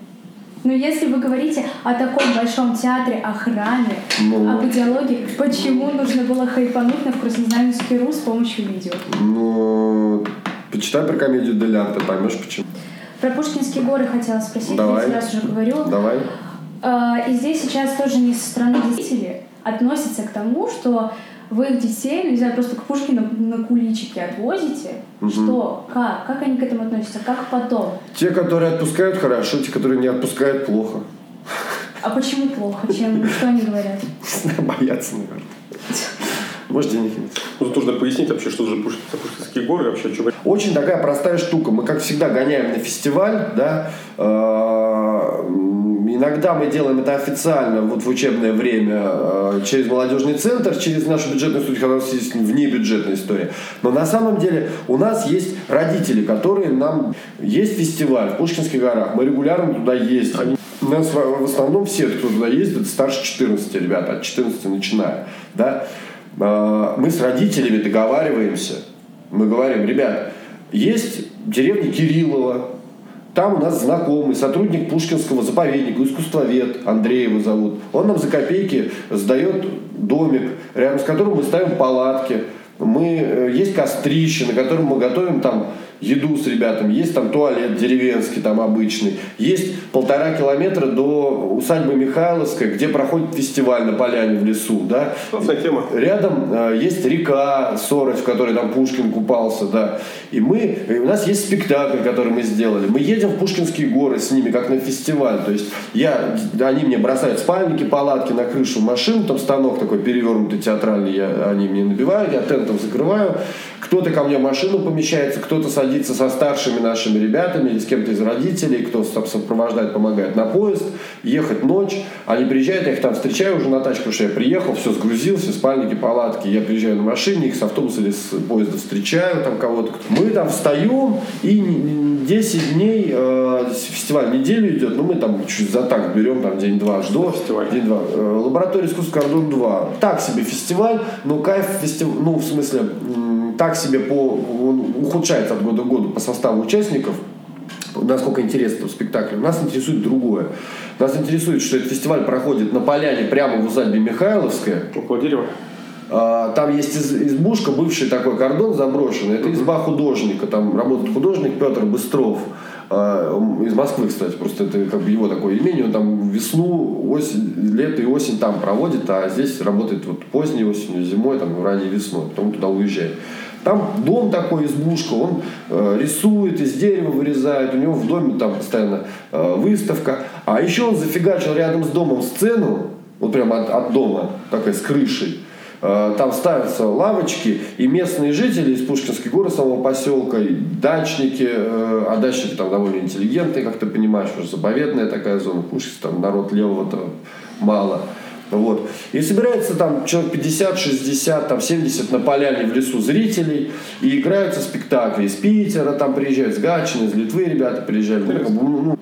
Ну, если вы говорите о таком большом театре, о храме, Ну. об идеологии, почему нужно было хайпануть на Вкуснознаменский РУ с помощью видео? Ну, почитай про комедию Делянта, поймешь почему. Про Пушкинские горы хотела спросить, Давай. я раз уже говорю. Давай. А, И здесь сейчас тоже не со стороны деятелей относятся к тому, что вы их детей, ну, не знаю, просто к Пушкину на куличики отвозите. Что? Как? Как они к этому относятся? Как потом? Те, которые отпускают, хорошо, те, которые не отпускают, плохо. А почему плохо? Чем? Что они говорят? (laughs) Боятся, наверное. Может, денег нет. Ну, тут нужно пояснить вообще, что же Пушкин- Пушкинские горы, вообще, что Очень такая простая штука. Мы, как всегда, гоняем на фестиваль, да. М, Иногда мы делаем это официально, вот в учебное время, э, через молодежный центр, через нашу бюджетную студию, когда у нас есть внебюджетная история. Но на самом деле у нас есть родители, которые нам... Есть фестиваль в Пушкинских горах, мы регулярно туда ездим. У нас в основном все, кто туда ездит, старше 14 ребята, от 14 начиная. Да? Э, Мы с родителями договариваемся, мы говорим, ребят, есть деревня Кириллова, там у нас знакомый, сотрудник Пушкинского заповедника, искусствовед, Андрей его зовут. Он нам за копейки сдает домик, рядом с которым мы ставим палатки. Мы, э, есть кострище, на котором мы готовим там еду с ребятами. Есть там туалет деревенский, там обычный. Есть полтора километра до усадьбы Михайловской, где проходит фестиваль на поляне в лесу. Да? Классная тема. Рядом э, есть река Сорочь, в которой там Пушкин купался, да. И мы, и у нас есть спектакль, который мы сделали. Мы едем в Пушкинские горы с ними, как на фестиваль. То есть я, они мне бросают спальники, палатки на крышу машин, там станок такой перевернутый театральный, я, они мне набивают, я тентом закрываю. Кто-то ко мне в машину помещается, кто-то садится со старшими нашими ребятами или с кем-то из родителей, кто там сопровождает, помогает на поезд, ехать ночь. Они приезжают, я их там встречаю уже на потому что я приехал, все сгрузился, спальники, палатки. Я приезжаю на машине, их с автобуса или с поезда встречаю, там кого-то. Мы там встаем, и н- н- 10 дней, э, фестиваль неделю идет, ну мы там чуть за так берем, там день-два аж до. Фестиваль. День-два. Э, Лаборатория искусств Кордон 2. Так себе фестиваль, но кайф фестиваль, ну в смысле, так себе по, он ухудшается от года к году по составу участников насколько интересно в спектакле. Нас интересует другое. Нас интересует, что этот фестиваль проходит на поляне прямо в усадьбе Михайловская. Около дерева. А, Там есть из- избушка, бывший такой кордон заброшенный. Это изба художника. Там работает художник Петр Быстров. А, Из Москвы, кстати, просто это как бы его такое имение. Он там весну, осень, лето и осень там проводит, а здесь работает вот поздней осенью, зимой, там, ранней весной. Потом туда уезжает. Там дом такой, избушка, он э, рисует, из дерева вырезает, у него в доме там постоянно э, выставка. А еще он зафигачил рядом с домом сцену, вот прямо от, от дома, такая с крышей. Э, Там ставятся лавочки, и местные жители из Пушкинской горы, самого поселка, и дачники, э, а дачники там довольно интеллигентные, как ты понимаешь, уже заповедная такая зона, Пушкинск, там народ левого-то мало. Вот. И собирается там человек 50, 60, там 70 на поляне в лесу зрителей, и играются спектакли. Из Питера там приезжают, с Гатчины, из Литвы ребята приезжали. Ну,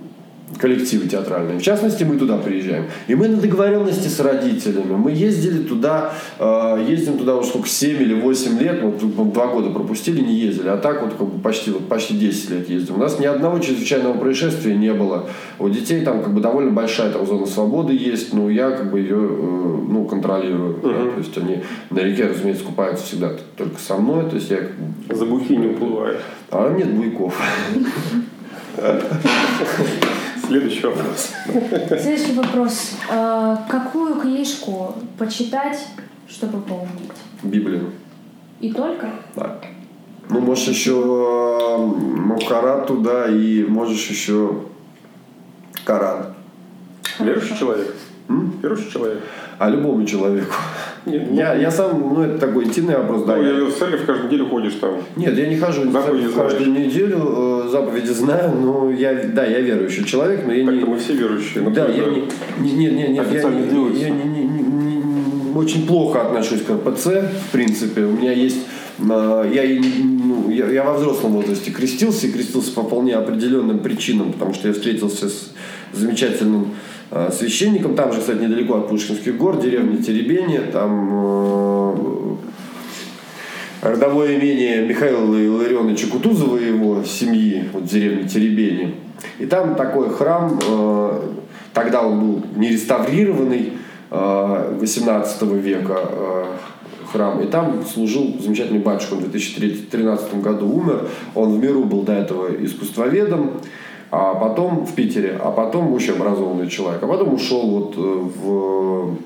коллективы театральные. В частности, мы туда приезжаем. И мы на договоренности с родителями. Мы ездили туда, э, ездим туда уже сколько, 7 или 8 лет, вот два года пропустили, не ездили. А так вот как бы почти, вот почти 10 лет ездим. У нас ни одного чрезвычайного происшествия не было. У детей там как бы довольно большая там зона свободы есть, но я как бы ее э, ну, контролирую. да. То есть они на реке, разумеется, купаются всегда только со мной. То есть я За бухи не уплывает. а нет буйков. (laughs) Следующий вопрос. Следующий вопрос. А, Какую книжку почитать, чтобы поумнеть? Библию. И только? Да. Ну, можешь еще Махарату, да, и можешь еще Коран. Верующий человек? М? Верующий человек? А любому человеку. (laughs) Нет, ну, Я, я сам, ну, это такой интимный вопрос, да. ну, я- я в церковь каждую неделю ходишь там. Нет, я не хожу Заповеди в каждую неделю, э, заповеди знаю, но я, да, я верующий человек, но я не... Так-то мы все верующие. но Да, я не, не, не, не, нет, я, не, я не- не- не- не- очень плохо отношусь к РПЦ, в принципе. У меня есть э, я, не- ну, я, я во взрослом возрасте крестился, и крестился по вполне определенным причинам, потому что я встретился с замечательным священником, там же, кстати, недалеко от Пушкинских гор, деревня Теребение, там э, родовое имение Михаила Илларионовича Кутузова и его семьи вот в деревне Теребени. И там такой храм, э, тогда он был не реставрированный, э, 18 века э, храм. И там служил замечательный батюшка, он в 2013 году умер. Он в миру был до этого искусствоведом, а потом в Питере, а потом очень образованный человек. А потом ушел вот э, в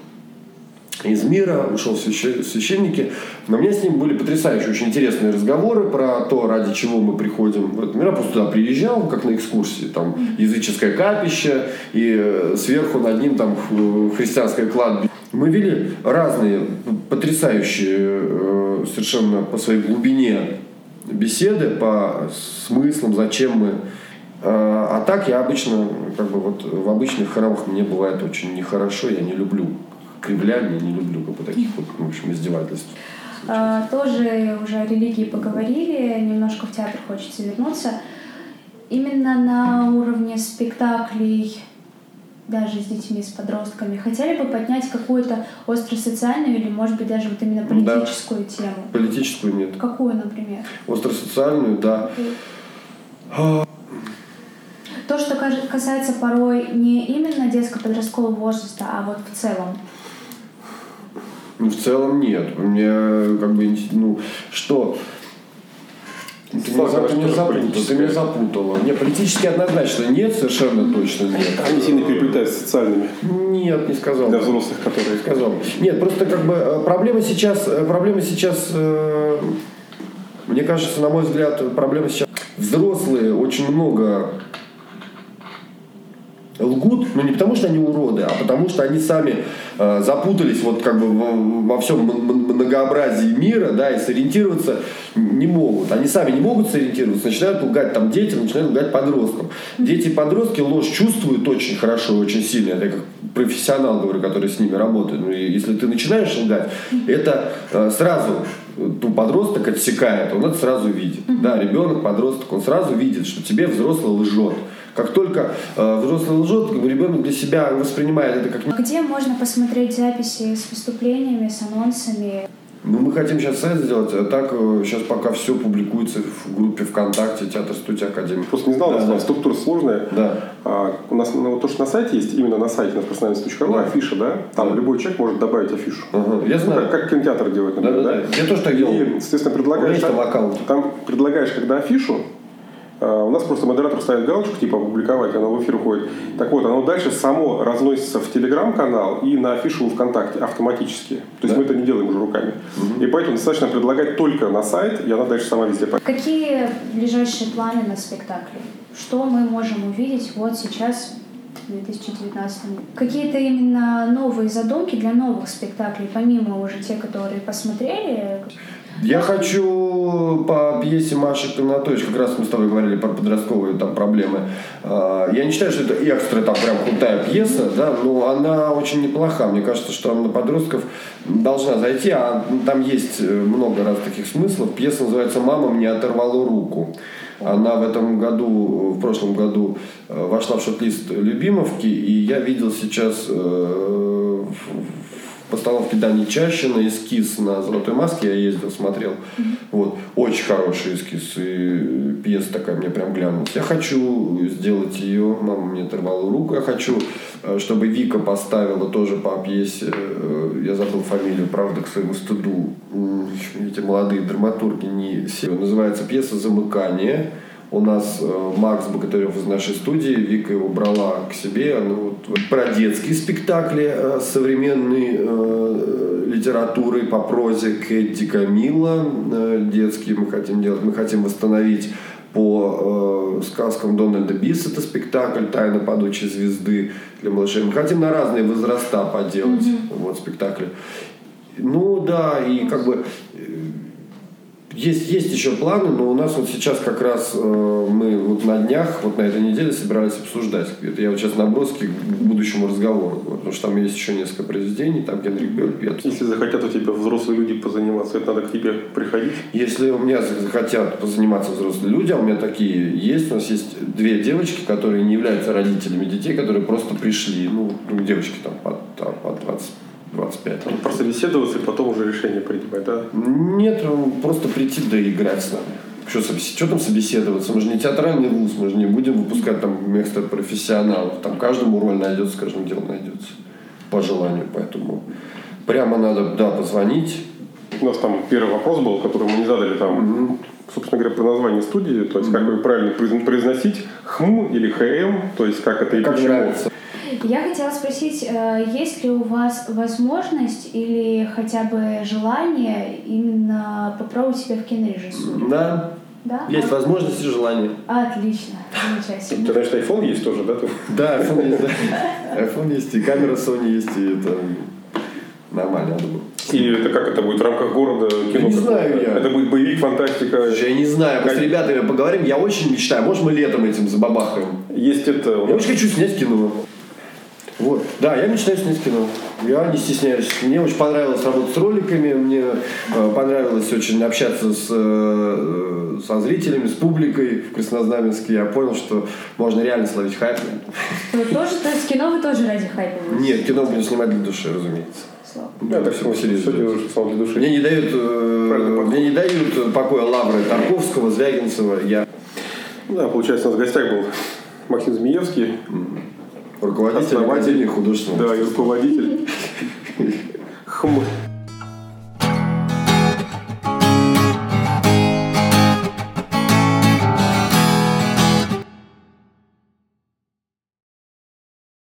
из мира, ушел в свящ- священники. Но у меня с ним были потрясающие, очень интересные разговоры про то, ради чего мы приходим в этот мир. Я просто туда приезжал, как на экскурсии. Там языческое капище, и э, сверху над ним там христианское кладбище. Мы вели разные потрясающие э, совершенно по своей глубине беседы, по смыслам, зачем мы так я обычно, как бы вот в обычных храмах мне бывает очень нехорошо, я не люблю кривляния, не люблю как бы таких вот, в общем, издевательств. А, Тоже уже о религии поговорили, немножко в театр хочется вернуться. Именно на уровне спектаклей, даже с детьми, с подростками, хотели бы поднять какую-то остросоциальную или, может быть, даже вот именно Да. политическую тему? Политическую нет. Какую, например? Остросоциальную, да. То, что касается порой не именно детско-подросткового возраста, а вот в целом. Ну, В целом нет. Мне как бы, ну, что... Ты меня, Сложно, ты меня запутала, ты меня запутала. Не, политически однозначно нет, совершенно точно нет. Они сильно переплетаются с социальными Нет, не сказал. для взрослых, которые... сказал. Нет, просто как бы э, проблема сейчас, э, проблема сейчас, э, мне кажется, на мой взгляд, проблема сейчас взрослые очень много лгут, но не потому что они уроды, а потому что они сами э, запутались вот как бы во, во всем многообразии мира, да, и сориентироваться не могут. Они сами не могут сориентироваться, начинают лгать там детям, начинают лгать подросткам. Дети и подростки ложь чувствуют очень хорошо очень сильно. Это я как профессионал говорю, который с ними работает. Ну, и если ты начинаешь лгать, это э, сразу ну, подросток отсекает, он это сразу видит. Да, ребенок, подросток, он сразу видит, что тебе взрослый лжет. Как только э, взрослый лжет, ребенок для себя воспринимает это как А Где можно посмотреть записи с выступлениями, с анонсами? Ну, мы хотим сейчас сайт сделать, а так э, сейчас пока все публикуется в группе ВКонтакте Театр студия Академии. Просто не знал, Да, у нас да. структура сложная. Да. А, у нас ну, то, что на сайте есть, именно на сайте на профессиональность.ру, Да. афиша, да? Там Да. любой человек может добавить афишу. Ага, я Ну, знаю. как, как кинотеатр делает, Да, например, да, да? да. Я тоже так делал. И, соответственно, У меня предлагаешь... есть там там- аккаунт. Там предлагаешь, когда афишу, у нас просто модератор ставит галочку, типа опубликовать, оно в эфир уходит. Так вот, оно дальше само разносится в телеграм-канал и на афишу ВКонтакте автоматически. То есть Да. мы это не делаем уже руками. И поэтому достаточно предлагать только на сайт, и она дальше сама везде пойдет. Какие ближайшие планы на спектакле? Что мы можем увидеть вот сейчас, в 2019 Какие-то именно новые задумки для новых спектаклей, помимо уже те, которые посмотрели? Я хочу по пьесе Маши Пинатович, как раз мы с тобой говорили про подростковые там проблемы. А, Я не считаю, что это экстра там прям крутая пьеса, да, но она очень неплоха. Мне кажется, что она на подростков должна зайти, а там есть э, много раз таких смыслов. Пьеса называется «Мама мне оторвала руку». Она в этом году, в прошлом году э, вошла в шорт-лист Любимовки, и я видел сейчас э, в- в постановке Дани Чащина эскиз на «Золотой маске», я ездил, смотрел. Вот. Очень хороший эскиз, и пьеса такая мне прям глянулась. Я хочу сделать ее, мама мне оторвала руку, я хочу, э, чтобы Вика поставила тоже по пьесе, э, я забыл фамилию, правда, к своему стыду, эти молодые драматурги не. Называется пьеса «Замыкание». У нас э, Макс Богатырев из нашей студии, Вика его брала к себе. Ну, вот, вот про детские спектакли э, современной э, литературой по прозе Кэдди Камила. Э, детские мы хотим делать. Мы хотим восстановить по э, сказкам Дональда Бисета спектакль «Тайна падучей звезды» для малышей. Мы хотим на разные возраста поделать вот, спектакли. Ну да, и как бы э, есть, есть еще планы, но у нас вот сейчас как раз э, мы вот на днях, вот на этой неделе собирались обсуждать. Это я вот сейчас наброски к будущему разговору, потому что там есть еще несколько произведений, там Генрих пьет. Если захотят у тебя взрослые люди позаниматься, это надо к тебе приходить? Если у меня захотят позаниматься взрослые люди, а у меня такие есть, у нас есть две девочки, которые не являются родителями детей, которые просто пришли, ну, ну девочки там по, там, по 20 25. Ну, просто беседоваться и потом уже решение принимать, да? Нет, ну, просто прийти да играть с нами. Что, что там собеседоваться? Мы же не театральный вуз, мы же не будем выпускать там вместо профессионалов. Там каждому роль найдется, скажем, дело найдется. По желанию. Поэтому прямо надо, да, позвонить. У нас там первый вопрос был, который мы не задали там, угу. собственно говоря, про название студии, то есть угу. как вы правильно произносить, ХМ или ХМ, то есть как это и как почему. Нравится. Я хотела спросить, э, есть ли у вас возможность или хотя бы желание именно попробовать себя в кинорежиссуре? Да. Да? Есть а? возможность и желание. Отлично, замечательно. Ты, значит, iPhone есть тоже, да? Да, iPhone есть, да. (laughs) iPhone есть, и камера Sony есть, и это нормально, я думаю. И это как это будет в рамках города кино? Не знаю я. Это будет боевик, фантастика? Я не знаю. Мы с ребятами поговорим. Я очень мечтаю. Может, мы летом этим забабахаем? Есть это... Я очень хочу снять кино. Вот. Да, я мечтаю снять кино. Я не стесняюсь. Мне очень понравилось работать с роликами, мне э, понравилось очень общаться с, э, со зрителями, с публикой в Краснознаменске. Я понял, что можно реально словить хайп. Вы тоже, то есть кино вы тоже ради хайпа Нет, кино будем снимать для души, разумеется. Слава. Да, так все серьезно делаешь для души. Мне не дают, э, мне не дают покоя лавры Тарковского, Звягинцева. Я... Да, получается, у нас в гостях был Максим Змеевский. Руководитель Академии художественного Да, и руководитель. (laughs) Хм.